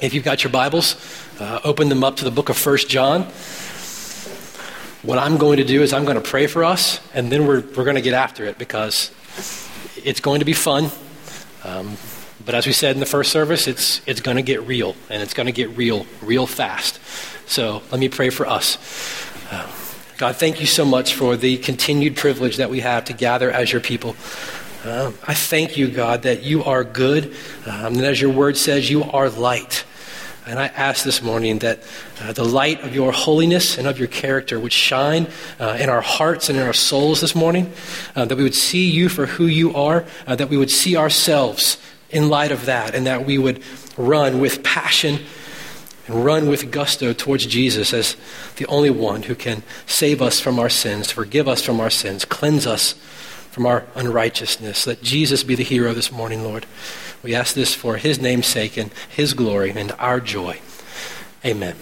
If you've got your Bibles, uh, open them up to the book of First John. What I'm going to do is I'm going to pray for us, and then we're, we're going to get after it because it's going to be fun. Um, but as we said in the first service, it's, it's going to get real, and it's going to get real, real fast. So let me pray for us. Uh, God, thank you so much for the continued privilege that we have to gather as your people. Uh, I thank you, God, that you are good, um, and as your word says, you are light. And I ask this morning that uh, the light of your holiness and of your character would shine uh, in our hearts and in our souls this morning, uh, that we would see you for who you are, uh, that we would see ourselves in light of that, and that we would run with passion and run with gusto towards Jesus as the only one who can save us from our sins, forgive us from our sins, cleanse us from our unrighteousness. Let Jesus be the hero this morning, Lord. We ask this for his name's sake and his glory and our joy. Amen.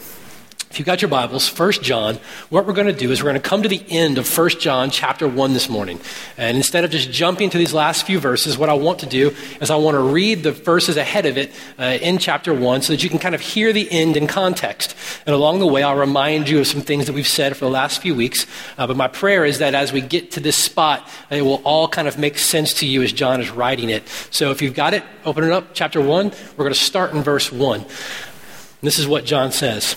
If you've got your Bibles, 1 John, what we're going to do is we're going to come to the end of 1 John chapter 1 this morning. And instead of just jumping to these last few verses, what I want to do is I want to read the verses ahead of it uh, in chapter 1 so that you can kind of hear the end in context. And along the way, I'll remind you of some things that we've said for the last few weeks. Uh, but my prayer is that as we get to this spot, it will all kind of make sense to you as John is writing it. So if you've got it, open it up, chapter 1. We're going to start in verse 1. And this is what John says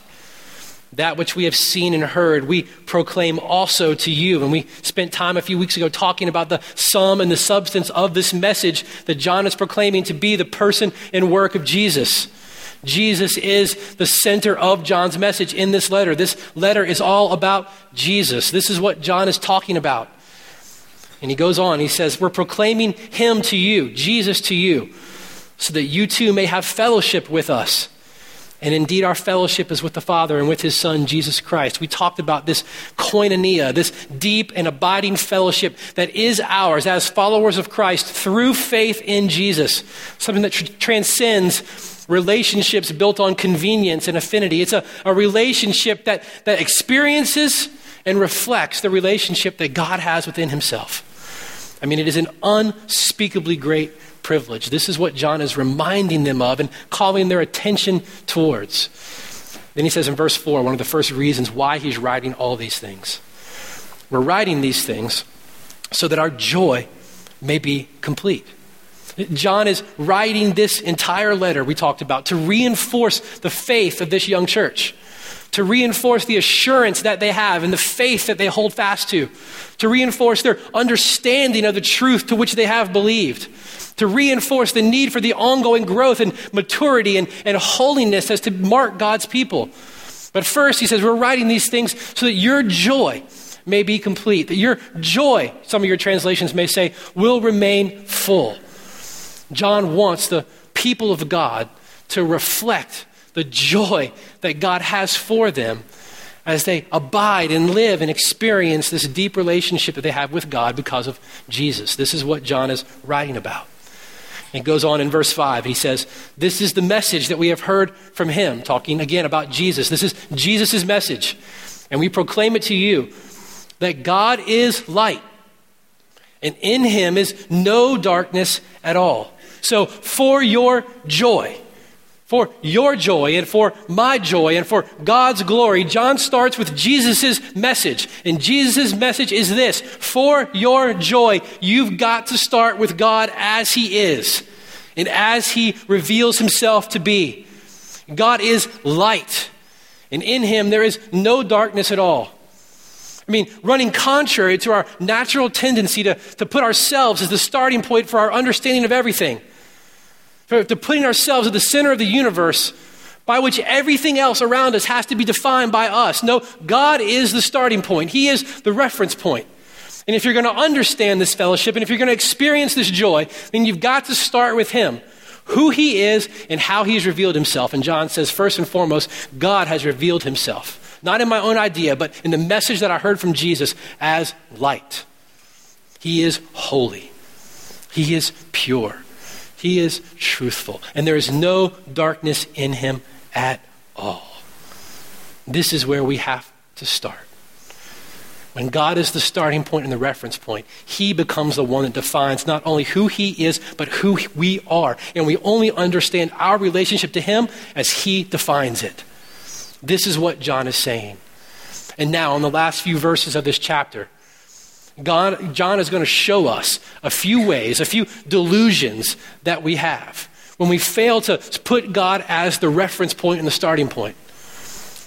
That which we have seen and heard, we proclaim also to you. And we spent time a few weeks ago talking about the sum and the substance of this message that John is proclaiming to be the person and work of Jesus. Jesus is the center of John's message in this letter. This letter is all about Jesus. This is what John is talking about. And he goes on, he says, We're proclaiming him to you, Jesus to you, so that you too may have fellowship with us. And indeed, our fellowship is with the Father and with His Son, Jesus Christ. We talked about this koinonia, this deep and abiding fellowship that is ours as followers of Christ through faith in Jesus, something that tr- transcends relationships built on convenience and affinity. It's a, a relationship that, that experiences and reflects the relationship that God has within Himself. I mean, it is an unspeakably great privilege. This is what John is reminding them of and calling their attention towards. Then he says in verse 4, one of the first reasons why he's writing all these things. We're writing these things so that our joy may be complete. John is writing this entire letter we talked about to reinforce the faith of this young church, to reinforce the assurance that they have and the faith that they hold fast to, to reinforce their understanding of the truth to which they have believed, to reinforce the need for the ongoing growth and maturity and, and holiness as to mark God's people. But first, he says, we're writing these things so that your joy may be complete, that your joy, some of your translations may say, will remain full. John wants the people of God to reflect the joy that God has for them as they abide and live and experience this deep relationship that they have with God because of Jesus. This is what John is writing about. It goes on in verse 5. He says, This is the message that we have heard from him, talking again about Jesus. This is Jesus' message. And we proclaim it to you that God is light, and in him is no darkness at all. So, for your joy, for your joy and for my joy and for God's glory, John starts with Jesus' message. And Jesus' message is this For your joy, you've got to start with God as He is and as He reveals Himself to be. God is light, and in Him there is no darkness at all. I mean, running contrary to our natural tendency to, to put ourselves as the starting point for our understanding of everything to putting ourselves at the center of the universe by which everything else around us has to be defined by us. No, God is the starting point, He is the reference point. And if you're going to understand this fellowship and if you're going to experience this joy, then you've got to start with Him. Who He is and how He has revealed Himself. And John says, first and foremost, God has revealed Himself. Not in my own idea, but in the message that I heard from Jesus as light. He is holy. He is pure. He is truthful. And there is no darkness in him at all. This is where we have to start. When God is the starting point and the reference point, He becomes the one that defines not only who He is, but who we are. And we only understand our relationship to Him as He defines it. This is what John is saying. And now, in the last few verses of this chapter, God, John is going to show us a few ways, a few delusions that we have when we fail to put God as the reference point and the starting point.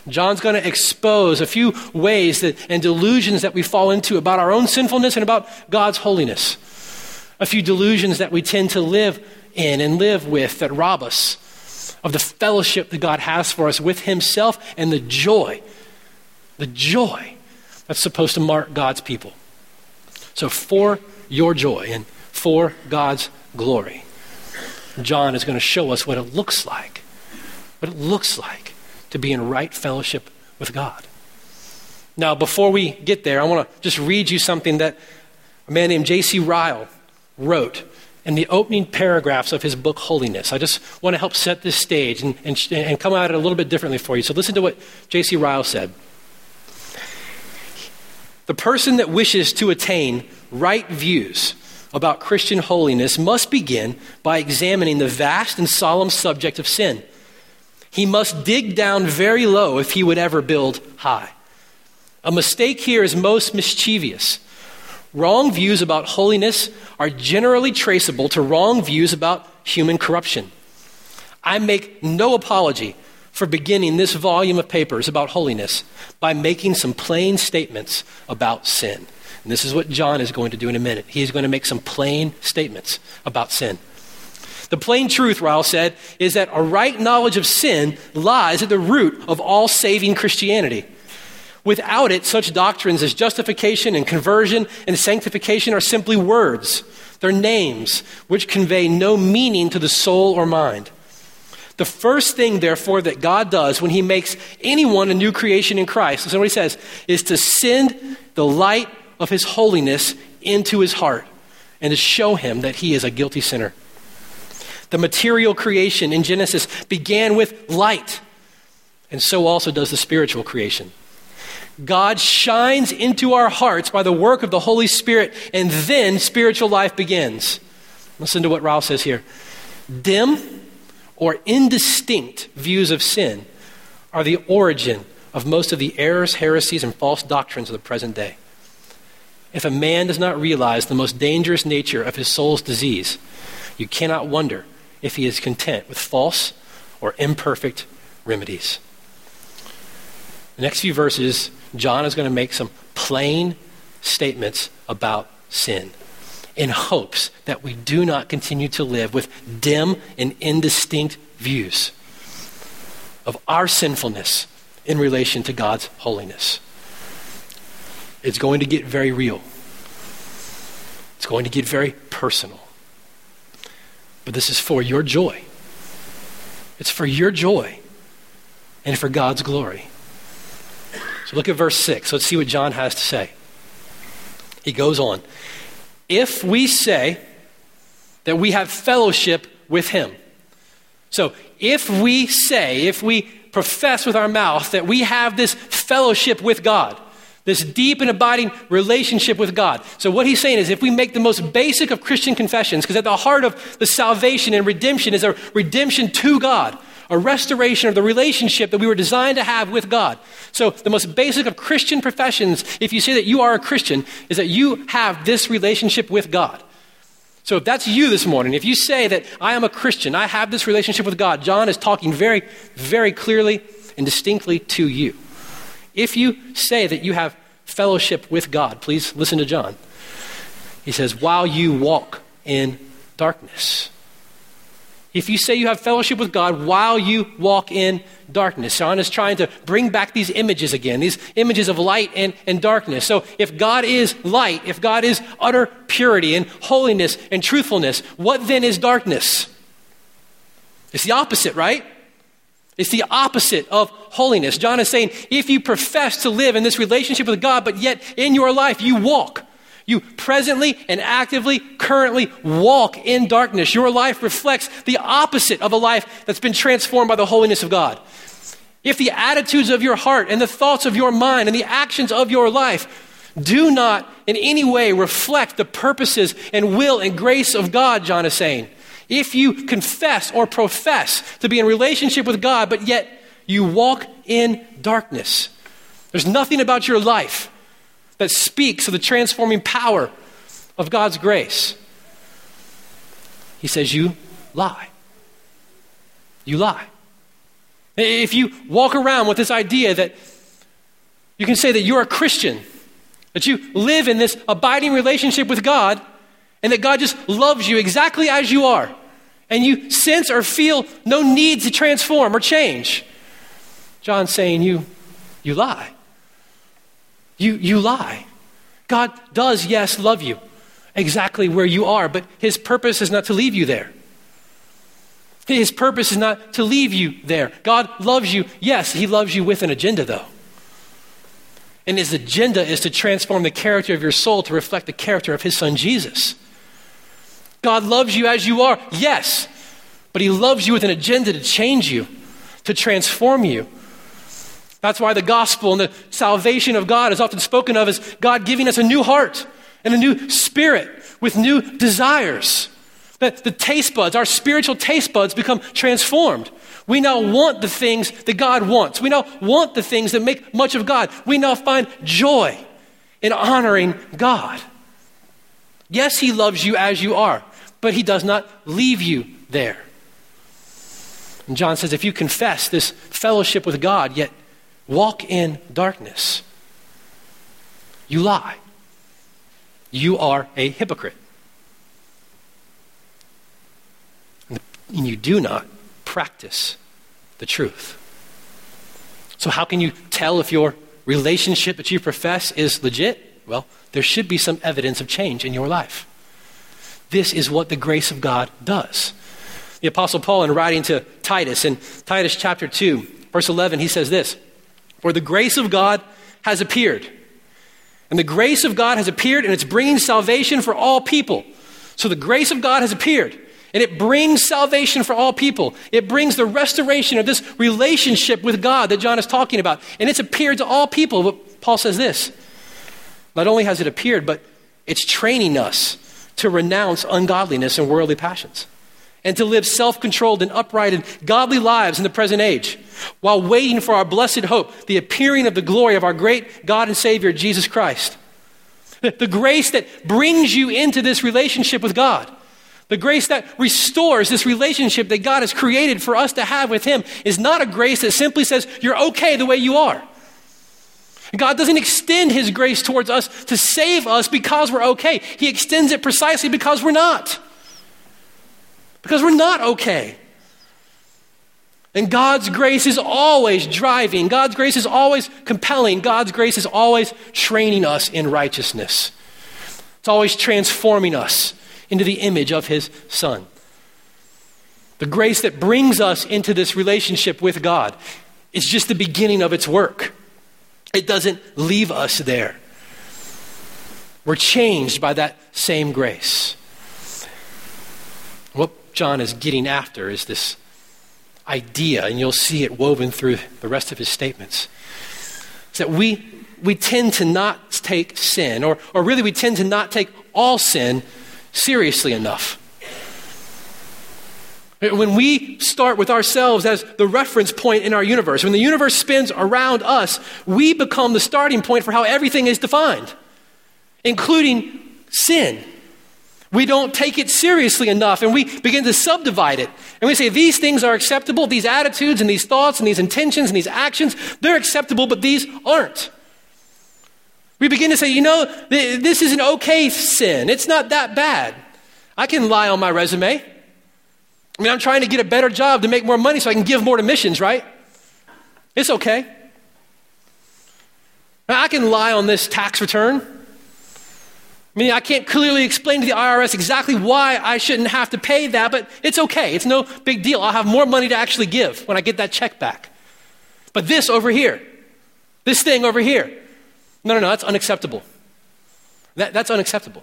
John's going to expose a few ways that, and delusions that we fall into about our own sinfulness and about God's holiness. A few delusions that we tend to live in and live with that rob us of the fellowship that God has for us with Himself and the joy, the joy that's supposed to mark God's people. So, for your joy and for God's glory, John is going to show us what it looks like. What it looks like to be in right fellowship with God. Now, before we get there, I want to just read you something that a man named J.C. Ryle wrote in the opening paragraphs of his book, Holiness. I just want to help set this stage and, and, and come at it a little bit differently for you. So, listen to what J.C. Ryle said. The person that wishes to attain right views about Christian holiness must begin by examining the vast and solemn subject of sin. He must dig down very low if he would ever build high. A mistake here is most mischievous. Wrong views about holiness are generally traceable to wrong views about human corruption. I make no apology for beginning this volume of papers about holiness by making some plain statements about sin. And this is what John is going to do in a minute. He is going to make some plain statements about sin. The plain truth, Ryle said, is that a right knowledge of sin lies at the root of all saving Christianity. Without it, such doctrines as justification and conversion and sanctification are simply words. They're names which convey no meaning to the soul or mind. The first thing, therefore, that God does when He makes anyone a new creation in Christ, He says, is to send the light of His holiness into his heart and to show him that he is a guilty sinner. The material creation in Genesis began with light, and so also does the spiritual creation. God shines into our hearts by the work of the Holy Spirit, and then spiritual life begins. Listen to what Ryle says here. Dim or indistinct views of sin are the origin of most of the errors, heresies, and false doctrines of the present day. If a man does not realize the most dangerous nature of his soul's disease, you cannot wonder if he is content with false or imperfect remedies. The next few verses, John is going to make some plain statements about sin in hopes that we do not continue to live with dim and indistinct views of our sinfulness in relation to God's holiness. It's going to get very real. It's going to get very personal. But this is for your joy. It's for your joy and for God's glory. So look at verse 6. Let's see what John has to say. He goes on. If we say that we have fellowship with him. So if we say, if we profess with our mouth that we have this fellowship with God, this deep and abiding relationship with God. So, what he's saying is if we make the most basic of Christian confessions, because at the heart of the salvation and redemption is a redemption to God, a restoration of the relationship that we were designed to have with God. So, the most basic of Christian professions, if you say that you are a Christian, is that you have this relationship with God. So, if that's you this morning, if you say that I am a Christian, I have this relationship with God, John is talking very, very clearly and distinctly to you. If you say that you have fellowship with God, please listen to John. He says, while you walk in darkness. If you say you have fellowship with God while you walk in darkness, John is trying to bring back these images again, these images of light and, and darkness. So if God is light, if God is utter purity and holiness and truthfulness, what then is darkness? It's the opposite, right? It's the opposite of holiness. John is saying if you profess to live in this relationship with God, but yet in your life you walk, You presently and actively, currently walk in darkness. Your life reflects the opposite of a life that's been transformed by the holiness of God. If the attitudes of your heart and the thoughts of your mind and the actions of your life do not in any way reflect the purposes and will and grace of God, John is saying, if you confess or profess to be in relationship with God, but yet you walk in darkness, there's nothing about your life that speaks of the transforming power of God's grace. He says, You lie. You lie. If you walk around with this idea that you can say that you're a Christian, that you live in this abiding relationship with God, and that God just loves you exactly as you are, and you sense or feel no need to transform or change, John's saying you, you lie. You, you lie. God does, yes, love you exactly where you are, but his purpose is not to leave you there. His purpose is not to leave you there. God loves you. Yes, he loves you with an agenda, though. And his agenda is to transform the character of your soul to reflect the character of his son Jesus. God loves you as you are, yes, but he loves you with an agenda to change you, to transform you, that's why the gospel and the salvation of God is often spoken of as God giving us a new heart and a new spirit with new desires. That the taste buds, our spiritual taste buds, become transformed. We now want the things that God wants. We now want the things that make much of God. We now find joy in honoring God. Yes, He loves you as you are, but He does not leave you there. And John says if you confess this fellowship with God, yet walk in darkness, you lie. You are a hypocrite. And you do not practice the truth. So, how can you tell if your relationship that you profess is legit? Well, there should be some evidence of change in your life. This is what the grace of God does. The Apostle Paul, in writing to Titus, in Titus chapter 2, verse 11, he says this for the grace of God has appeared. And the grace of God has appeared, and it's bringing salvation for all people. So the grace of God has appeared, and it brings salvation for all people. It brings the restoration of this relationship with God that John is talking about. And it's appeared to all people. But Paul says this not only has it appeared, but it's training us to renounce ungodliness and worldly passions and to live self controlled and upright and godly lives in the present age, while waiting for our blessed hope, the appearing of the glory of our great God and Savior, Jesus Christ. The grace that brings you into this relationship with God, the grace that restores this relationship that God has created for us to have with Him, is not a grace that simply says, You're okay the way you are. God doesn't extend His grace towards us to save us because we're okay. He extends it precisely because we're not because we're not okay. And God's grace is always driving, God's grace is always compelling, God's grace is always training us in righteousness. It's always transforming us into the image of His Son. The grace that brings us into this relationship with God is just the beginning of its work. It doesn't leave us there. We're changed by that same grace. John is getting after is this idea, and you'll see it woven through the rest of his statements. That we, we tend to not take sin, or, or really we tend to not take all sin seriously enough. When we start with ourselves as the reference point in our universe, when the universe spins around us, we become the starting point for how everything is defined, including sin we don't take it seriously enough and we begin to subdivide it. And we say these things are acceptable, these attitudes and these thoughts and these intentions and these actions, they're acceptable, but these aren't. We begin to say, you know, this is an okay sin. It's not that bad. I can lie on my resume. I mean, I'm trying to get a better job to make more money so I can give more to missions, right? It's okay. I can lie on this tax return. I mean, I can't clearly explain to the IRS exactly why I shouldn't have to pay that, but it's okay. It's no big deal. I'll have more money to actually give when I get that check back. But this over here, this thing over here, no, no, no, that's unacceptable. That, that's unacceptable.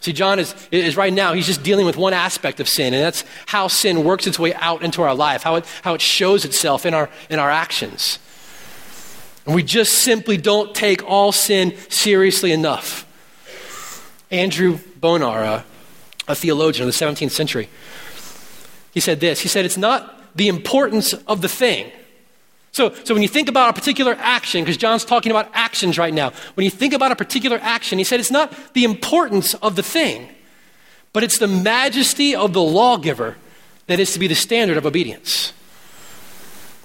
See, John is, is right now, he's just dealing with one aspect of sin, and that's how sin works its way out into our life, how it, how it shows itself in our, in our actions. And we just simply don't take all sin seriously enough. Andrew Bonar, a, a theologian of the 17th century, he said this. He said, It's not the importance of the thing. So, so when you think about a particular action, because John's talking about actions right now, when you think about a particular action, he said it's not the importance of the thing, but it's the majesty of the lawgiver that is to be the standard of obedience.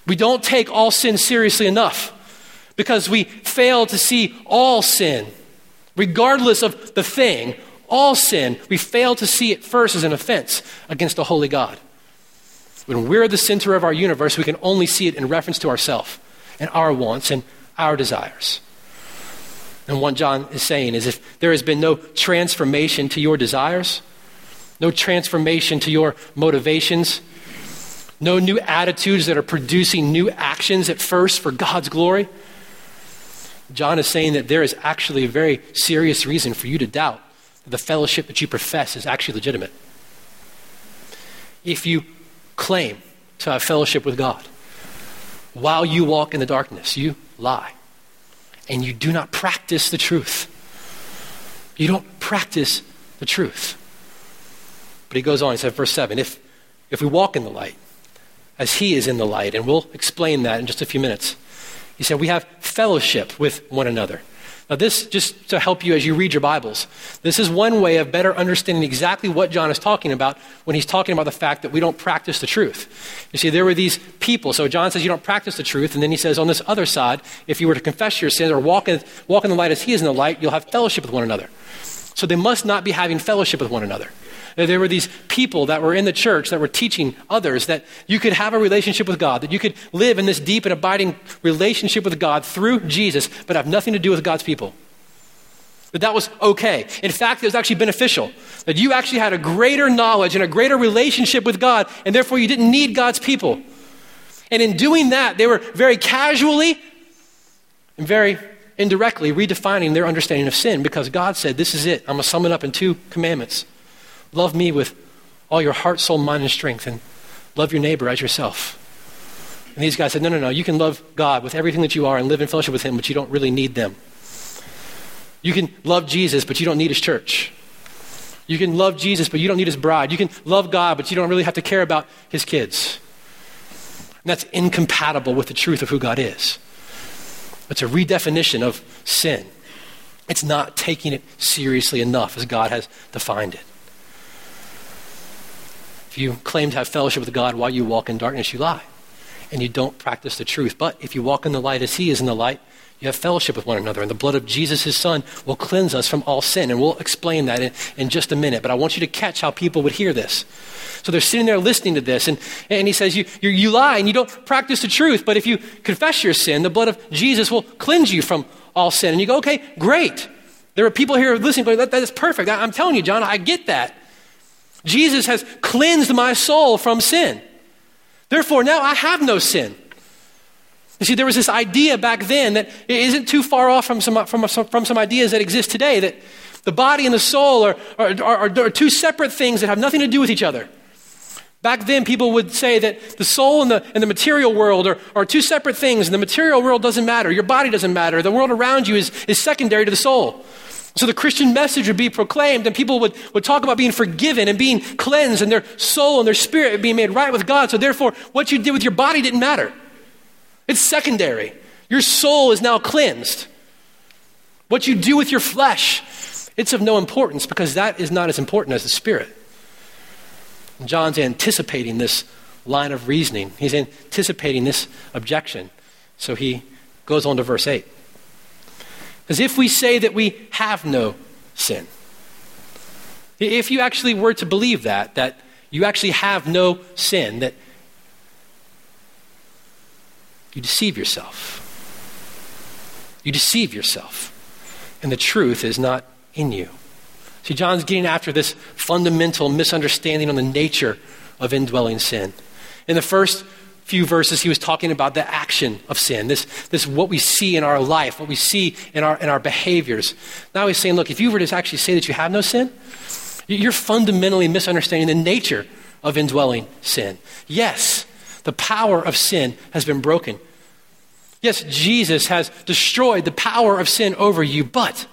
We don't take all sin seriously enough because we fail to see all sin, regardless of the thing, all sin, we fail to see it first as an offense against the holy God. When we're the center of our universe, we can only see it in reference to ourselves and our wants and our desires. And what John is saying is if there has been no transformation to your desires, no transformation to your motivations, no new attitudes that are producing new actions at first for God's glory, John is saying that there is actually a very serious reason for you to doubt that the fellowship that you profess is actually legitimate. If you claim to have fellowship with God. While you walk in the darkness, you lie. And you do not practice the truth. You don't practice the truth. But he goes on, he said, verse 7 if, if we walk in the light, as he is in the light, and we'll explain that in just a few minutes, he said, we have fellowship with one another. Now, this, just to help you as you read your Bibles, this is one way of better understanding exactly what John is talking about when he's talking about the fact that we don't practice the truth. You see, there were these people. So John says you don't practice the truth, and then he says on this other side, if you were to confess your sins or walk in, walk in the light as he is in the light, you'll have fellowship with one another. So they must not be having fellowship with one another. There were these people that were in the church that were teaching others that you could have a relationship with God, that you could live in this deep and abiding relationship with God through Jesus, but have nothing to do with God's people. That that was okay. In fact, it was actually beneficial. That you actually had a greater knowledge and a greater relationship with God, and therefore you didn't need God's people. And in doing that, they were very casually and very indirectly redefining their understanding of sin because God said, This is it. I'm going to sum it up in two commandments. Love me with all your heart, soul, mind, and strength, and love your neighbor as yourself. And these guys said, No, no, no, you can love God with everything that you are and live in fellowship with Him, but you don't really need them. You can love Jesus, but you don't need His church. You can love Jesus, but you don't need His bride. You can love God, but you don't really have to care about His kids. And that's incompatible with the truth of who God is. It's a redefinition of sin. It's not taking it seriously enough as God has defined it. If you claim to have fellowship with God while you walk in darkness, you lie. And you don't practice the truth. But if you walk in the light as He is in the light, you have fellowship with one another. And the blood of Jesus, His Son, will cleanse us from all sin. And we'll explain that in, in just a minute. But I want you to catch how people would hear this. So they're sitting there listening to this. And, and He says, you, you, you lie and you don't practice the truth. But if you confess your sin, the blood of Jesus will cleanse you from all sin. And you go, okay, great. There are people here listening, but that, that is perfect. I, I'm telling you, John, I get that. Jesus has cleansed my soul from sin. Therefore, now I have no sin. You see, there was this idea back then that it isn't too far off from some, from, from some ideas that exist today that the body and the soul are, are, are, are two separate things that have nothing to do with each other. Back then, people would say that the soul and the, and the material world are, are two separate things, and the material world doesn't matter. Your body doesn't matter. The world around you is, is secondary to the soul. So the Christian message would be proclaimed, and people would, would talk about being forgiven and being cleansed, and their soul and their spirit being made right with God. So therefore, what you did with your body didn't matter. It's secondary. Your soul is now cleansed. What you do with your flesh, it's of no importance because that is not as important as the spirit. And John's anticipating this line of reasoning, he's anticipating this objection. So he goes on to verse 8. Because if we say that we have no sin, if you actually were to believe that, that you actually have no sin, that you deceive yourself. You deceive yourself. And the truth is not in you. See, John's getting after this fundamental misunderstanding on the nature of indwelling sin. In the first few verses, he was talking about the action of sin, this, this what we see in our life, what we see in our, in our behaviors. Now he's saying, look, if you were to actually say that you have no sin, you're fundamentally misunderstanding the nature of indwelling sin. Yes, the power of sin has been broken. Yes, Jesus has destroyed the power of sin over you, but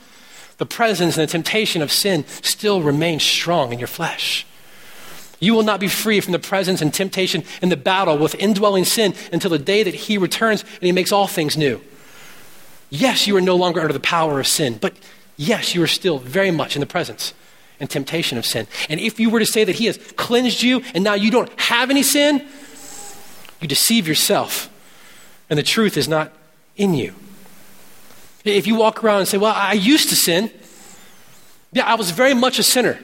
the presence and the temptation of sin still remains strong in your flesh. You will not be free from the presence and temptation and the battle with indwelling sin until the day that He returns and He makes all things new. Yes, you are no longer under the power of sin, but yes, you are still very much in the presence and temptation of sin. And if you were to say that He has cleansed you and now you don't have any sin, you deceive yourself, and the truth is not in you. If you walk around and say, Well, I used to sin, yeah, I was very much a sinner.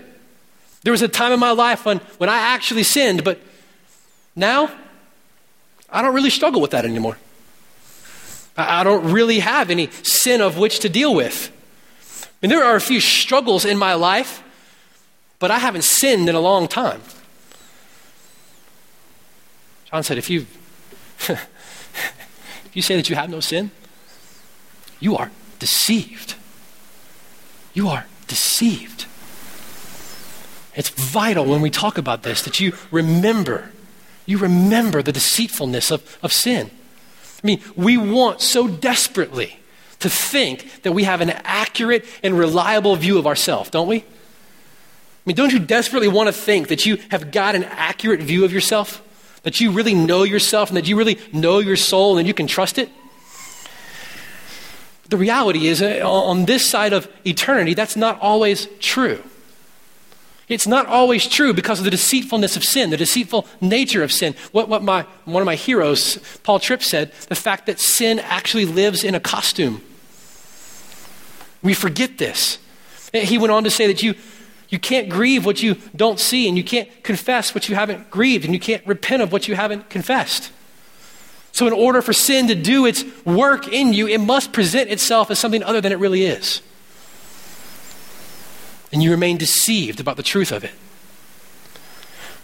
There was a time in my life when, when I actually sinned, but now I don't really struggle with that anymore. I, I don't really have any sin of which to deal with. I mean, there are a few struggles in my life, but I haven't sinned in a long time. John said, if you, if you say that you have no sin, you are deceived. You are deceived. It's vital when we talk about this that you remember, you remember the deceitfulness of, of sin. I mean, we want so desperately to think that we have an accurate and reliable view of ourselves, don't we? I mean, don't you desperately want to think that you have got an accurate view of yourself? That you really know yourself and that you really know your soul and you can trust it? The reality is, uh, on this side of eternity, that's not always true. It's not always true because of the deceitfulness of sin, the deceitful nature of sin. What, what my, one of my heroes, Paul Tripp, said the fact that sin actually lives in a costume. We forget this. He went on to say that you, you can't grieve what you don't see, and you can't confess what you haven't grieved, and you can't repent of what you haven't confessed. So, in order for sin to do its work in you, it must present itself as something other than it really is and you remain deceived about the truth of it.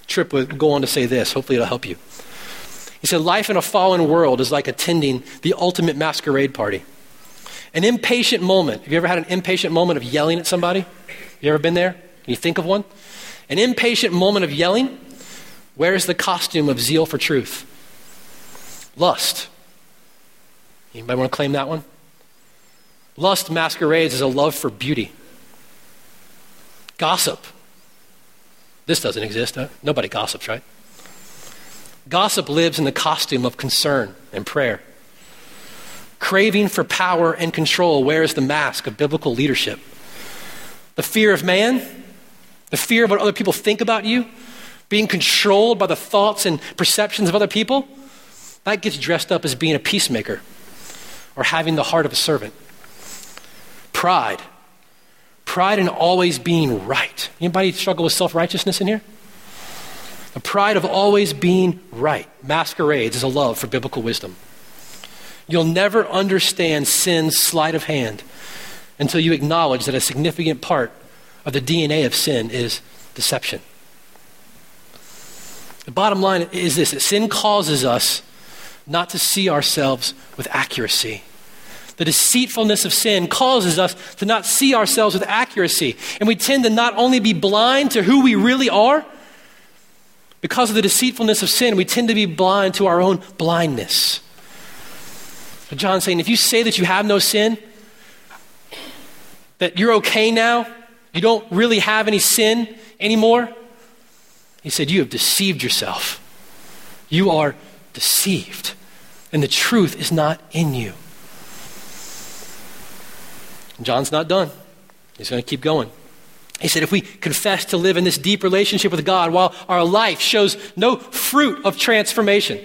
Tripp would go on to say this. Hopefully, it'll help you. He said, Life in a fallen world is like attending the ultimate masquerade party. An impatient moment. Have you ever had an impatient moment of yelling at somebody? You ever been there? Can you think of one? An impatient moment of yelling wears the costume of zeal for truth. Lust. Anybody want to claim that one? Lust masquerades as a love for beauty. Gossip. This doesn't exist. Huh? Nobody gossips, right? Gossip lives in the costume of concern and prayer. Craving for power and control wears the mask of biblical leadership. The fear of man, the fear of what other people think about you, being controlled by the thoughts and perceptions of other people, that gets dressed up as being a peacemaker or having the heart of a servant. Pride Pride in always being right. Anybody struggle with self-righteousness in here? The pride of always being right masquerades as a love for biblical wisdom. You'll never understand sin's sleight of hand until you acknowledge that a significant part of the DNA of sin is deception. The bottom line is this that sin causes us not to see ourselves with accuracy. The deceitfulness of sin causes us to not see ourselves with accuracy. And we tend to not only be blind to who we really are, because of the deceitfulness of sin, we tend to be blind to our own blindness. So John's saying if you say that you have no sin, that you're okay now, you don't really have any sin anymore, he said, You have deceived yourself. You are deceived, and the truth is not in you. John's not done. He's going to keep going. He said, if we confess to live in this deep relationship with God while our life shows no fruit of transformation,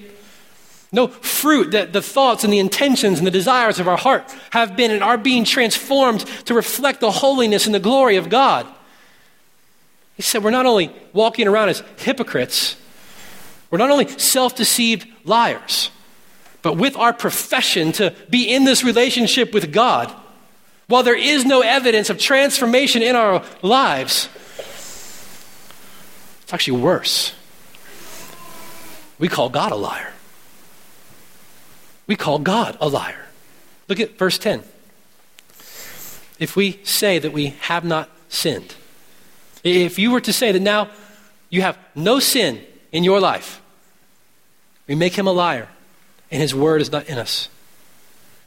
no fruit that the thoughts and the intentions and the desires of our heart have been and are being transformed to reflect the holiness and the glory of God. He said, we're not only walking around as hypocrites, we're not only self deceived liars, but with our profession to be in this relationship with God while there is no evidence of transformation in our lives, it's actually worse. We call God a liar. we call God a liar. Look at verse 10. If we say that we have not sinned, if you were to say that now you have no sin in your life, we make him a liar, and his word is not in us.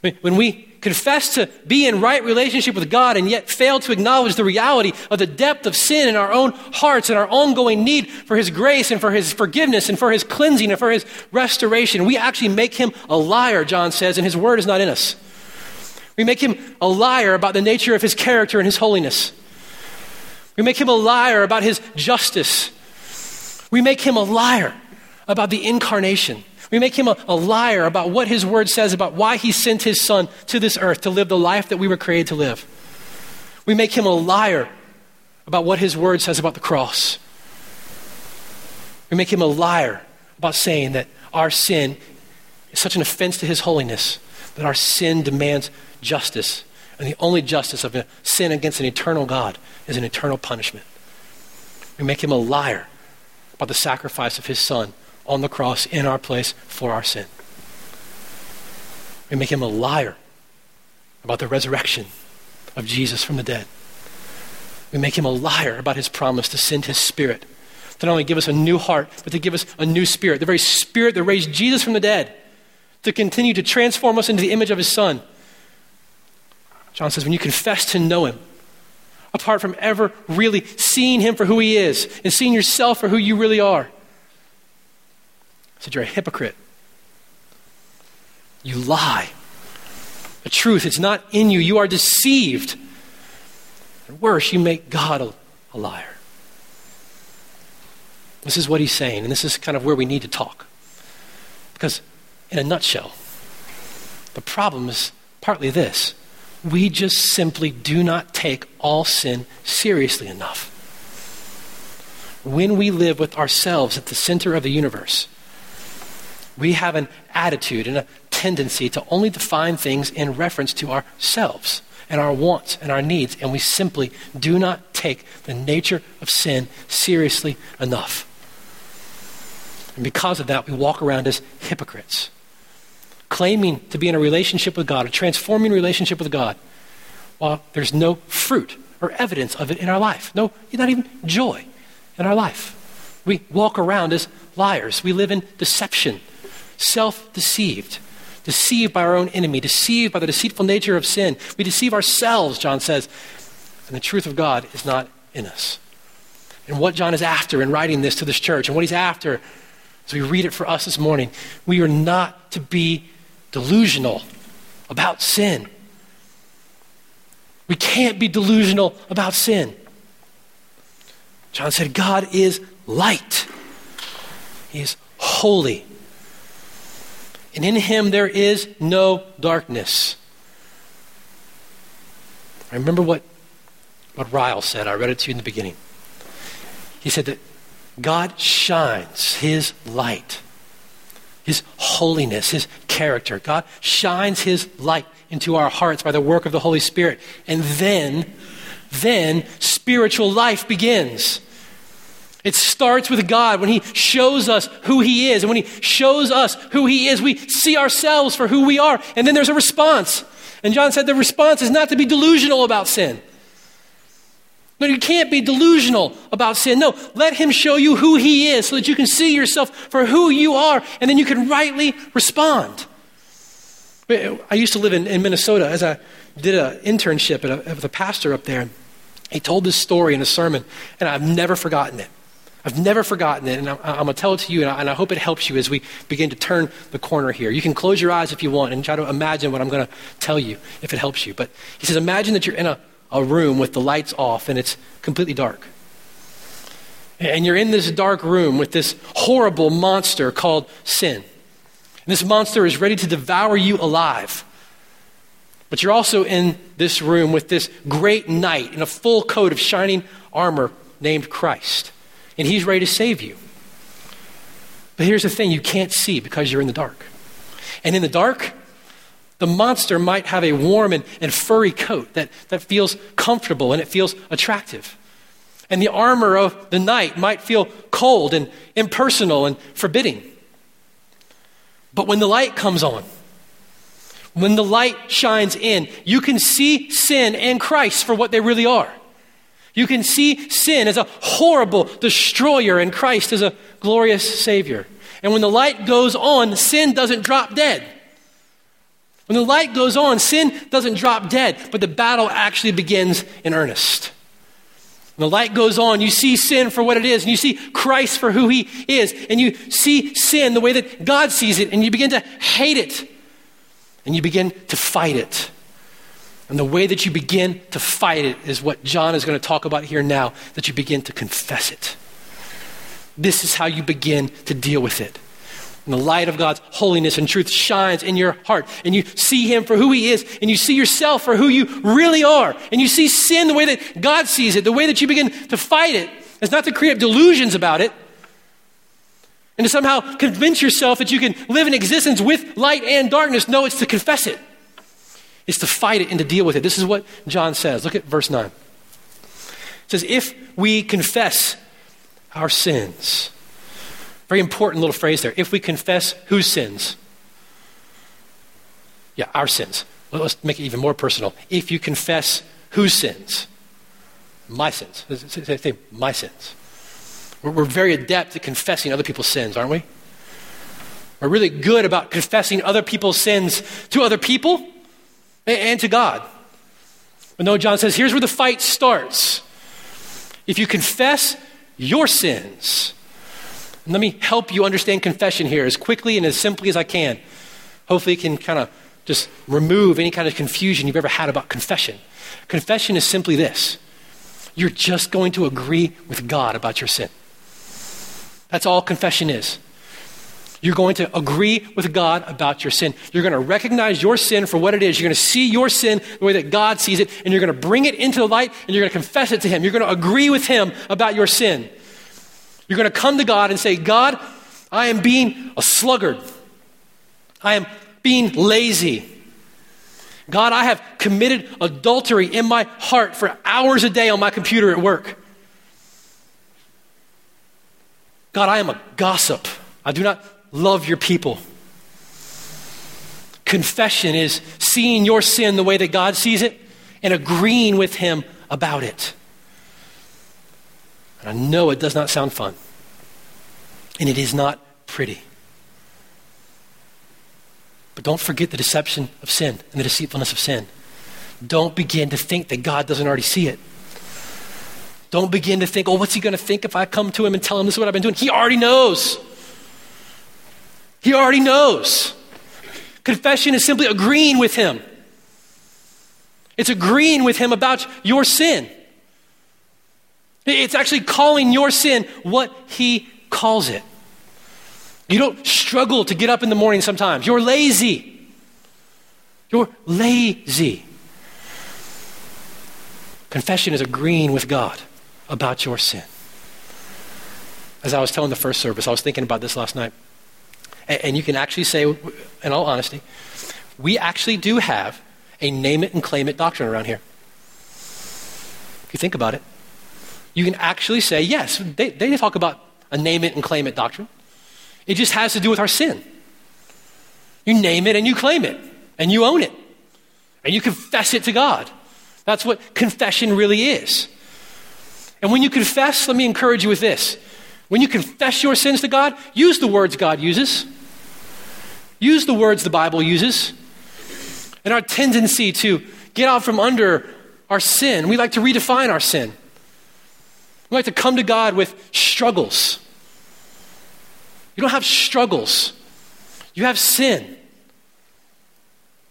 When we confess to be in right relationship with God and yet fail to acknowledge the reality of the depth of sin in our own hearts and our ongoing need for His grace and for His forgiveness and for His cleansing and for His restoration, we actually make Him a liar, John says, and His word is not in us. We make Him a liar about the nature of His character and His holiness. We make Him a liar about His justice. We make Him a liar about the incarnation. We make him a, a, liar about what his word says about why he sent his son to this earth to live the life that we were created to live. We make him a liar about what his word says about the cross. We make him a liar about saying that our sin is such an offense to his holiness that our sin demands justice. And the only justice of a sin against an eternal God is an eternal punishment. We make him a liar about the sacrifice of his son on the cross in our place for our sin. We make him a liar about the resurrection of Jesus from the dead. We make him a liar about his promise to send his spirit to not only give us a new heart, but to give us a new spirit, the very spirit that raised Jesus from the dead, to continue to transform us into the image of his son. John says, when you confess to know him, apart from ever really seeing him for who he is and seeing yourself for who you really are, said, You're a hypocrite. You lie. The truth, it's not in you. You are deceived. And worse, you make God a, a liar. This is what he's saying, and this is kind of where we need to talk. Because, in a nutshell, the problem is partly this we just simply do not take all sin seriously enough. When we live with ourselves at the center of the universe, we have an attitude and a tendency to only define things in reference to ourselves and our wants and our needs, and we simply do not take the nature of sin seriously enough. And because of that, we walk around as hypocrites, claiming to be in a relationship with God, a transforming relationship with God, while there's no fruit or evidence of it in our life. No, not even joy in our life. We walk around as liars. We live in deception self deceived, deceived by our own enemy, deceived by the deceitful nature of sin. We deceive ourselves, John says, and the truth of God is not in us. And what John is after in writing this to this church, and what he's after as we read it for us this morning, we are not to be delusional about sin. We can't be delusional about sin. John said, God is light, He is holy. And in him there is no darkness. I remember what, what Ryle said. I read it to you in the beginning. He said that God shines his light, his holiness, his character. God shines his light into our hearts by the work of the Holy Spirit. And then, then spiritual life begins. It starts with God when He shows us who He is. And when He shows us who He is, we see ourselves for who we are. And then there's a response. And John said the response is not to be delusional about sin. No, you can't be delusional about sin. No, let Him show you who He is so that you can see yourself for who you are and then you can rightly respond. I used to live in, in Minnesota as I did an internship at a, with a pastor up there. He told this story in a sermon, and I've never forgotten it. I've never forgotten it, and I'm, I'm going to tell it to you, and I, and I, hope it helps you as we begin to turn the corner here. You can close your eyes if you want and try to imagine what I'm going to tell you if it helps you. But he says, Imagine that you're in a, a room with the lights off and it's completely dark. And you're in this dark room with this horrible monster called sin. And this monster is ready to devour you alive. But you're also in this room with this great knight in a full coat of shining armor named Christ and He's ready to save you. But here's the thing you can't see because you're in the dark. And in the dark, the monster might have a warm and, and furry coat that, that feels comfortable and it feels attractive. And the armor of the knight might feel cold and impersonal and forbidding. But when the light comes on, When the light shines in, you can see sin and Christ for what they really are. You can see sin as a horrible destroyer and Christ as a glorious Savior. And when the light goes on, sin doesn't drop dead. When the light goes on, sin doesn't drop dead, but the battle actually begins in earnest. When the light goes on, you see sin for what it is, and you see Christ for who he is, and you see sin the way that God sees it, and you begin to hate it, and you begin to fight it. And the way that you begin to fight it is what John is going to talk about here now that you begin to confess it. This is how you begin to deal with it. And the light of God's holiness and truth shines in your heart, and you see Him for who He is, and you see yourself for who you really are, and you see sin the way that God sees it, the way that you begin to fight it. It's not to create delusions about it, and to somehow convince yourself that you can live in existence with light and darkness. No, it's to confess it. It's to fight it and to deal with it. This is what John says. Look at verse 9. It says, If we confess our sins, very important little phrase there. If we confess whose sins? Yeah, our sins. Well, let's make it even more personal. If you confess whose sins? My sins. Say, my sins. We're very adept at confessing other people's sins, aren't we? We're really good about confessing other people's sins to other people and to God. But no, John says, here's where the fight starts. If you confess your sins, let me help you understand confession here as quickly and as simply as I can. Hopefully, it can kind of just remove any kind of confusion you've ever had about confession. Confession is simply this you're just going to agree with God about your sin. That's all confession is. You're going to agree with God about your sin. You're going to recognize your sin for what it is. You're going to see your sin the way that God sees it, and you're going to bring it into the light, and you're going to confess it to Him. You're going to agree with Him about your sin. You're going to come to God and say, God, I am being a sluggard. I am being lazy. God, I have committed adultery in my heart for hours a day on my computer at work. God, I am a gossip. I do not love your people. Confession is seeing your sin the way that God sees it and agreeing with Him about it. And I know it does not sound fun, and it is not pretty. But don't forget the deception of sin and the deceitfulness of sin. Don't begin to think that God doesn't already see it. Don't begin to think, oh, what's he going to think if I come to him and tell him this is what I've been doing? He already knows. He already knows. Confession is simply agreeing with Him. It's agreeing with Him about your sin. It's actually calling your sin what He calls it. You don't struggle to get up in the morning sometimes. You're lazy. You're lazy. Confession is agreeing with God about your sin. As I was telling the first service, I was thinking about this last night. And you can actually say, in all honesty, we actually do have a name it and claim it doctrine around here. If you think about it, you can actually say, yes, they, they talk about a name it and claim it doctrine. It just has to do with our sin. You name it and you claim it, and you own it, and you confess it to God. That's what confession really is. And when you confess, let me encourage you with this. When you confess your sins to God, use the words God uses. Use the words the Bible uses. And our tendency to get out from under our sin, we like to redefine our sin. We like to come to God with struggles. You don't have struggles, you have sin.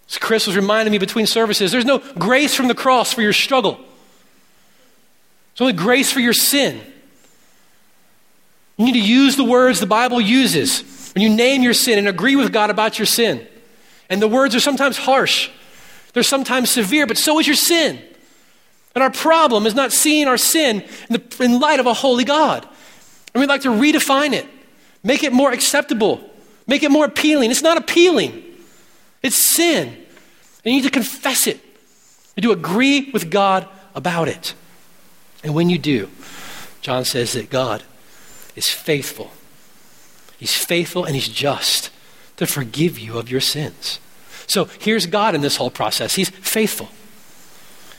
As Chris was reminding me between services, there's no grace from the cross for your struggle. There's only grace for your sin. You need to use the words the Bible uses when you name your sin and agree with God about your sin. And the words are sometimes harsh, they're sometimes severe, but so is your sin. And our problem is not seeing our sin in, the, in light of a holy God. And we'd like to redefine it, make it more acceptable, make it more appealing. It's not appealing, it's sin. And you need to confess it and to agree with God about it. And when you do, John says that God is faithful. He's faithful and he's just to forgive you of your sins. So here's God in this whole process. He's faithful.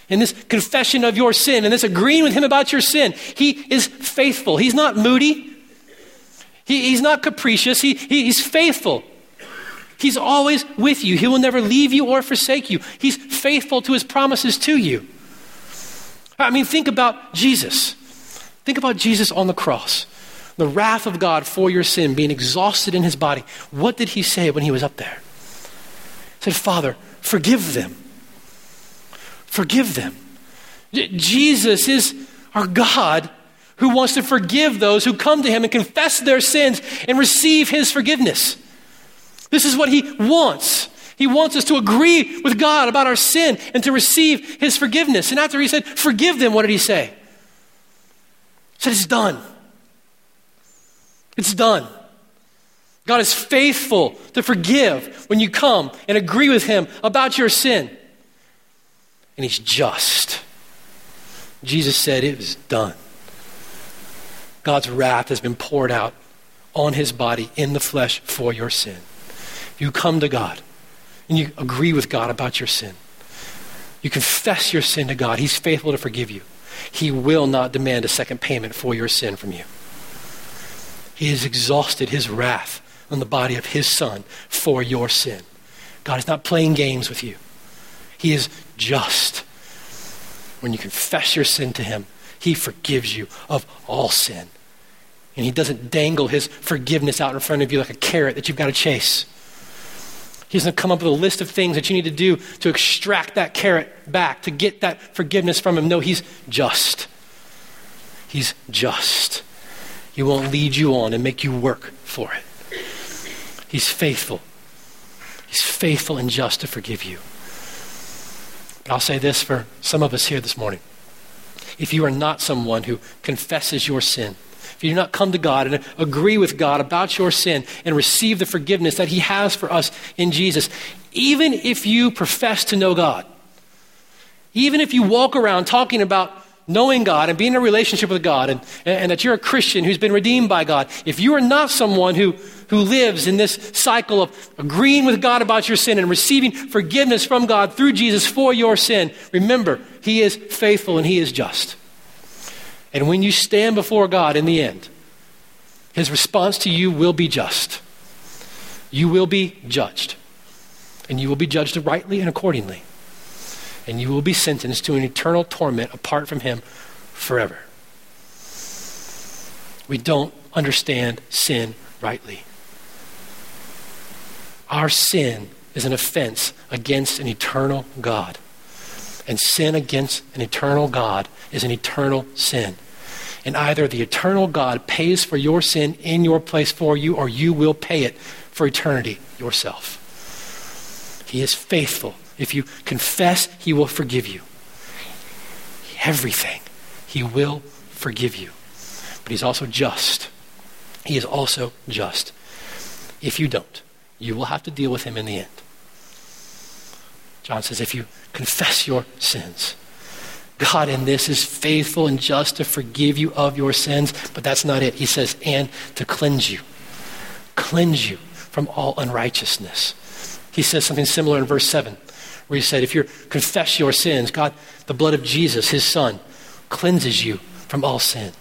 In this confession of your sin and this agreeing with Him about your sin, He is faithful. He's not moody, he, He's not capricious, he, he, He's faithful. He's always with you. He will never leave you or forsake you. He's faithful to His promises to you. I mean, think about Jesus. Think about Jesus on the cross. The wrath of God for your sin being exhausted in his body. What did he say when he was up there? He said, Father, forgive them. Forgive them. Jesus is our God who wants to forgive those who come to him and confess their sins and receive his forgiveness. This is what he wants. He wants us to agree with God about our sin and to receive his forgiveness. And after he said, Forgive them, what did he say? He said, It's done. It's done. God is faithful to forgive when you come and agree with him about your sin. And he's just. Jesus said, It was done. God's wrath has been poured out on his body in the flesh for your sin. You come to God and you agree with God about your sin. You confess your sin to God. He's faithful to forgive you. He will not demand a second payment for your sin from you. He has exhausted his wrath on the body of his son for your sin. God is not playing games with you. He is just. When you confess your sin to him, he forgives you of all sin. And he doesn't dangle his forgiveness out in front of you like a carrot that you've got to chase. He doesn't come up with a list of things that you need to do to extract that carrot back, to get that forgiveness from him. No, he's just. He's just. He won't lead you on and make you work for it. He's faithful. He's faithful and just to forgive you. But I'll say this for some of us here this morning. If you are not someone who confesses your sin, if you do not come to God and agree with God about your sin and receive the forgiveness that He has for us in Jesus, even if you profess to know God, even if you walk around talking about knowing God and being in a relationship with God and, and that you're a Christian who's been redeemed by God, if you are not someone who, who lives in this cycle of agreeing with God about your sin and receiving forgiveness from God through Jesus for your sin, remember, He is faithful and He is just. And when you stand before God in the end, his response to you will be just. You will be judged. And you will be judged rightly and accordingly. And you will be sentenced to an eternal torment apart from him forever. We don't understand sin rightly. Our sin is an offense against an eternal God. And sin against an eternal God is an eternal sin. And either the eternal God pays for your sin in your place for you, or you will pay it for eternity yourself. He is faithful. If you confess, He will forgive you. Everything. He will forgive you. But He's also just. He is also just. If you don't, you will have to deal with Him in the end. John says, if you confess your sins, God in this is faithful and just to forgive you of your sins, but that's not it. He says, and to cleanse you. Cleanse you from all unrighteousness. He says something similar in verse 7, where he said, If you confess your sins, God, the blood of Jesus, his son, cleanses you from all sin.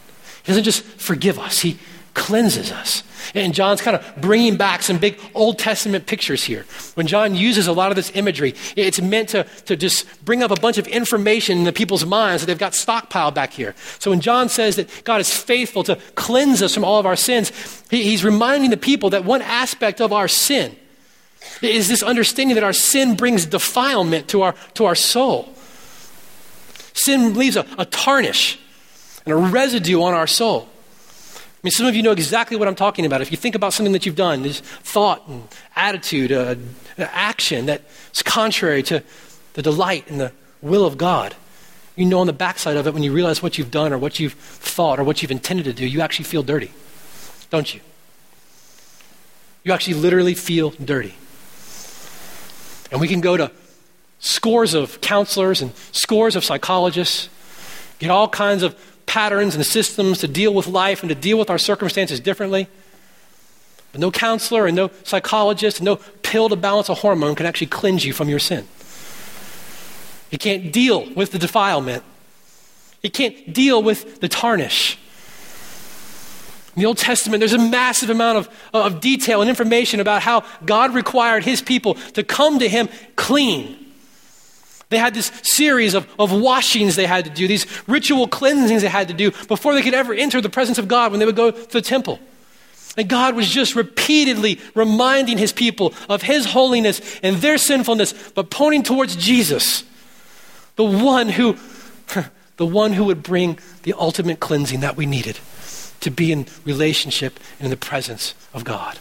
He doesn't just forgive us, he cleanses us. And John's kind of bringing back some big Old Testament pictures here. When John uses a lot of this imagery, it's meant to, to just bring up a bunch of information in the people's minds that they've got stockpiled back here. So when John says that God is faithful to cleanse us from all of our sins, he, he's reminding the people that one aspect of our sin is this understanding that our sin brings defilement to our, to our soul. Sin leaves a, a tarnish and a residue on our soul. I mean, some of you know exactly what I'm talking about. If you think about something that you've done, this thought and attitude, uh, action that's contrary to the delight and the will of God, you know on the backside of it when you realize what you've done or what you've thought or what you've intended to do, you actually feel dirty, don't you? You actually literally feel dirty. And we can go to scores of counselors and scores of psychologists, get all kinds of patterns and systems to deal with life and to deal with our circumstances differently. But no counselor and no psychologist and no pill to balance a hormone can actually cleanse you from your sin. It can't deal with the defilement. It can't deal with the tarnish. In the Old Testament, there's a massive amount of, of detail and information about how God required his people to come to him clean. They had this series of, of washings they had to do, these ritual cleansings they had to do before they could ever enter the presence of God when they would go to the temple. And God was just repeatedly reminding his people of his holiness and their sinfulness, but pointing towards Jesus, the one who, the one who would bring the ultimate cleansing that we needed to be in relationship and in the presence of God.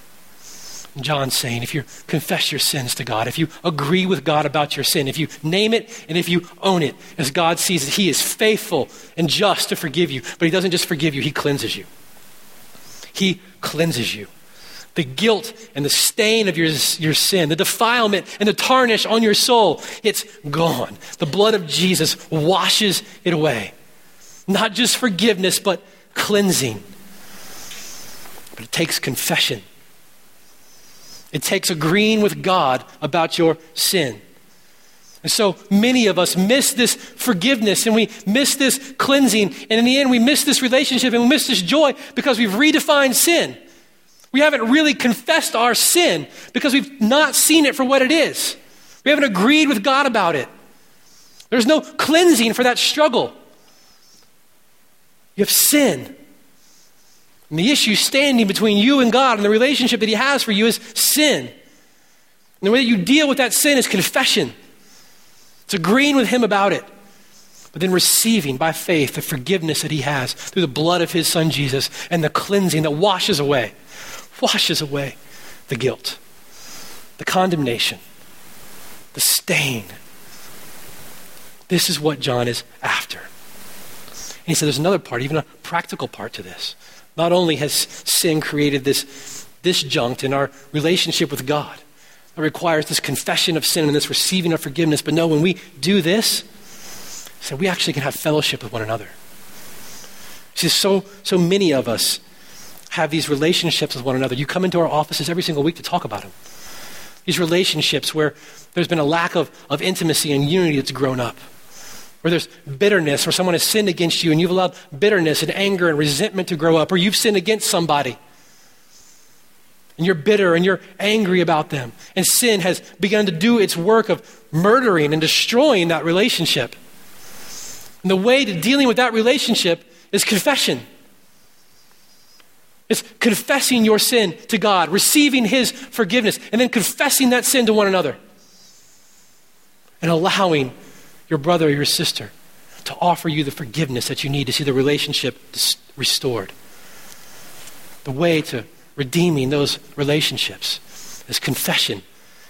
John's saying if you confess your sins to God, if you agree with God about your sin, if you name it and if you own it, as God sees it, He is faithful and just to forgive you. But He doesn't just forgive you, He cleanses you. He cleanses you. The guilt and the stain of your, your sin, the defilement and the tarnish on your soul, it's gone. The blood of Jesus washes it away. Not just forgiveness, but cleansing. But it takes confession. It takes agreeing with God about your sin. And so many of us miss this forgiveness and we miss this cleansing. And in the end, we miss this relationship and we miss this joy because we've redefined sin. We haven't really confessed our sin because we've not seen it for what it is. We haven't agreed with God about it. There's no cleansing for that struggle. You have sin. And the issue standing between you and God and the relationship that He has for you is sin. And the way that you deal with that sin is confession. It's agreeing with Him about it, but then receiving by faith the forgiveness that He has through the blood of His Son Jesus and the cleansing that washes away, washes away the guilt, the condemnation, the stain. This is what John is after. And he said there's another part, even a practical part to this. Not only has sin created this disjunct in our relationship with God, it requires this confession of sin and this receiving of forgiveness, but no, when we do this, so we actually can have fellowship with one another. See, so, so many of us have these relationships with one another. You come into our offices every single week to talk about them. These relationships where there's been a lack of, of intimacy and unity that's grown up where there's bitterness, or someone has sinned against you and you've allowed bitterness and anger and resentment to grow up, or you've sinned against somebody and you're bitter and you're angry about them. And sin has begun to do its work of murdering and destroying that relationship. And the way to dealing with that relationship is confession. It's confessing your sin to God, receiving His forgiveness, and then confessing that sin to one another. And allowing your brother or your sister to offer you the forgiveness that you need to see the relationship restored. The way to redeeming those relationships is confession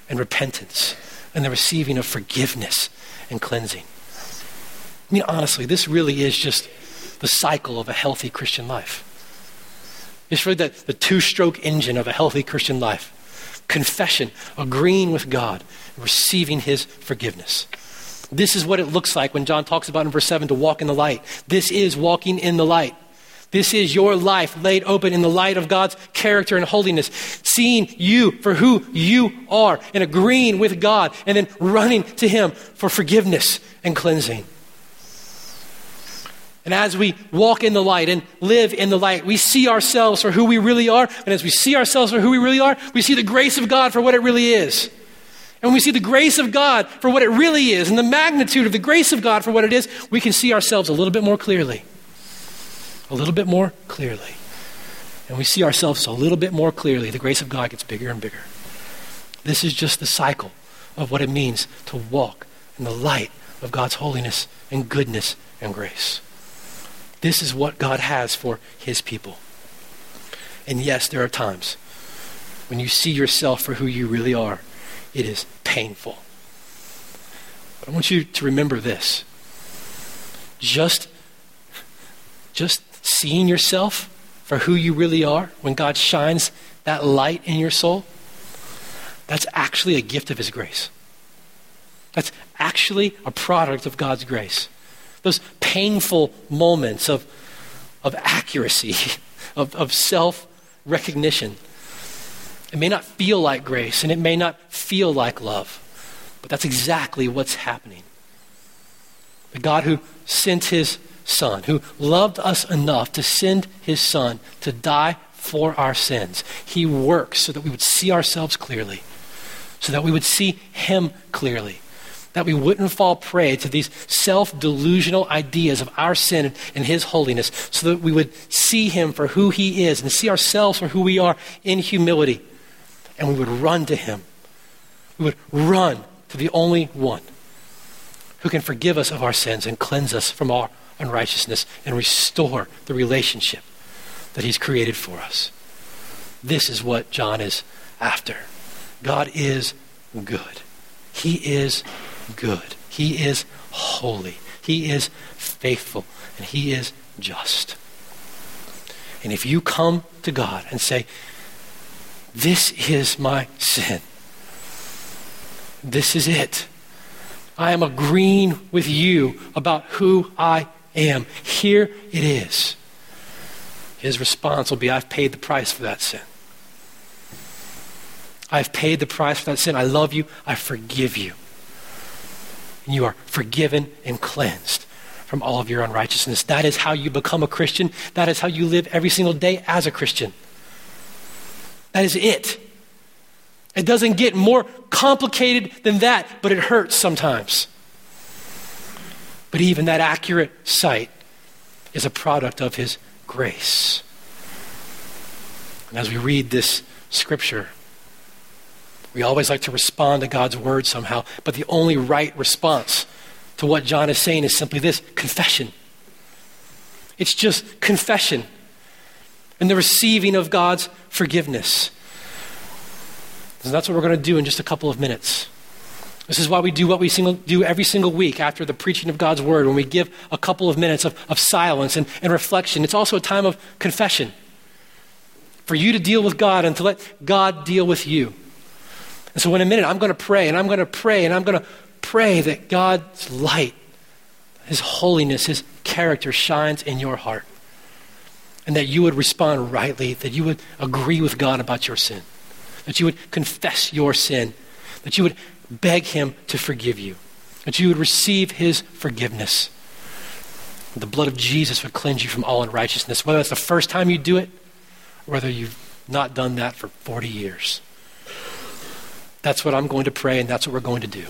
and repentance and the receiving of forgiveness and cleansing. I mean, honestly, this really is just the cycle of a healthy Christian life. It's really the, the two stroke engine of a healthy Christian life confession, agreeing with God, receiving His forgiveness. This is what it looks like when John talks about in verse 7 to walk in the light. This is walking in the light. This is your life laid open in the light of God's character and holiness, seeing you for who you are and agreeing with God and then running to Him for forgiveness and cleansing. And as we walk in the light and live in the light, we see ourselves for who we really are. And as we see ourselves for who we really are, we see the grace of God for what it really is. And we see the grace of God for what it really is and the magnitude of the grace of God for what it is, we can see ourselves a little bit more clearly. A little bit more clearly. And we see ourselves a little bit more clearly. The grace of God gets bigger and bigger. This is just the cycle of what it means to walk in the light of God's holiness and goodness and grace. This is what God has for his people. And yes, there are times when you see yourself for who you really are it is painful. But I want you to remember this. Just, just seeing yourself for who you really are when God shines that light in your soul, that's actually a gift of His grace. That's actually a product of God's grace. Those painful moments of, of accuracy, of, of self recognition, It may not feel like grace and it may not feel like love, but that's exactly what's happening. The God who sent his Son, who loved us enough to send his Son to die for our sins, he works so that we would see ourselves clearly, so that we would see him clearly that we wouldn't fall prey to these self delusional ideas of our sin and His holiness, so that we would see Him for who He is and see ourselves for who we are in humility and we would run to him. We would run to the only one who can forgive us of our sins and cleanse us from our unrighteousness and restore the relationship that he's created for us. This is what John is after. God is good. He is good. He is holy. He is faithful. And he is just. And if you come to God and say, this is my sin. This is it. I am agreeing with you about who I am. Here it is. His response will be I've paid the price for that sin. I've paid the price for that sin. I love you. I forgive you. And you are forgiven and cleansed from all of your unrighteousness. That is how you become a Christian. That is how you live every single day as a Christian. That is it. It doesn't get more complicated than that, but it hurts sometimes. But even that accurate sight is a product of His grace. And as we read this scripture, we always like to respond to God's word somehow, but the only right response to what John is saying is simply this confession. It's just confession and the receiving of God's forgiveness. And that's what we're going to do in just a couple of minutes. This is why we do what we single, do every single week after the preaching of God's word, when we give a couple of minutes of, of silence and, and reflection. It's also a time of confession for you to deal with God and to let God deal with you. And so, in a minute, I'm going to pray and I'm going to pray and I'm going to pray that God's light, His holiness, His character shines in your heart and that you would respond rightly, that you would agree with God about your sin, that you would confess your sin, that you would beg Him to forgive you, that you would receive His forgiveness. The blood of Jesus would cleanse you from all unrighteousness, whether it's the first time you do it, or whether you've not done that for 40 years. That's what I'm going to pray, and that's what we're going to do.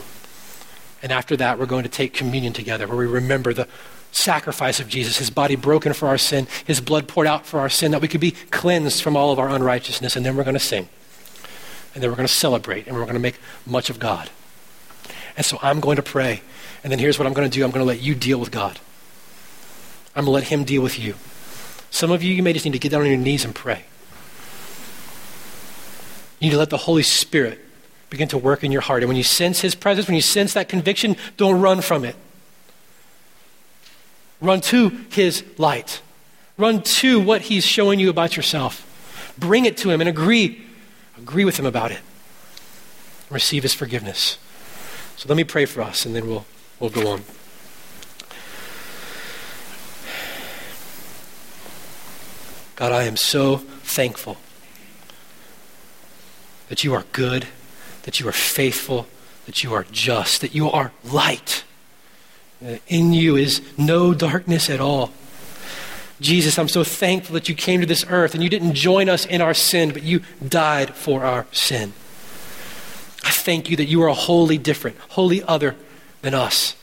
And after that, we're going to take communion together, where we remember the sacrifice of Jesus, his body broken for our sin, his blood poured out for our sin, that we could be cleansed from all of our unrighteousness. And then we're going to sing. And then we're going to celebrate. And we're going to make much of God. And so I'm going to pray. And then here's what I'm going to do I'm going to let you deal with God. I'm going to let him deal with you. Some of you, you may just need to get down on your knees and pray. You need to let the Holy Spirit begin to work in your heart. And when you sense his presence, when you sense that conviction, don't run from it. Run to his light. Run to what he's showing you about yourself. Bring it to him and agree. Agree with him about it. Receive his forgiveness. So let me pray for us and then we'll, we'll go on. God, I am so thankful that you are good, that you are faithful, that you are just, that you are light. Uh, in you is no darkness at all. Jesus, I'm so thankful that you came to this earth and you didn't join us in our sin, but you died for our sin. I thank you that you are wholly different, wholly other than us.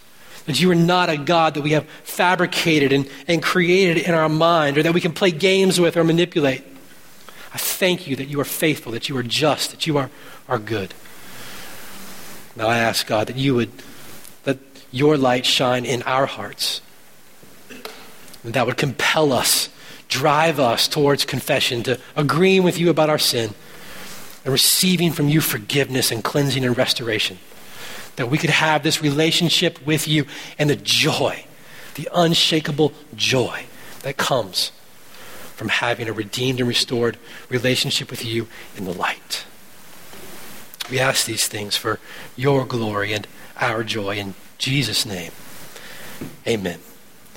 That you are not a God that we have fabricated and, and created in our mind or that we can play games with or manipulate. I thank you that you are faithful, that you are just, that you are, are good. Now I ask God that you would your light shine in our hearts. And that would compel us, drive us towards confession, to agreeing with you about our sin and receiving from you forgiveness and cleansing and restoration. That we could have this relationship with you and the joy, the unshakable joy that comes from having a redeemed and restored relationship with you in the light. We ask these things for your glory and our joy. In Jesus' name, amen.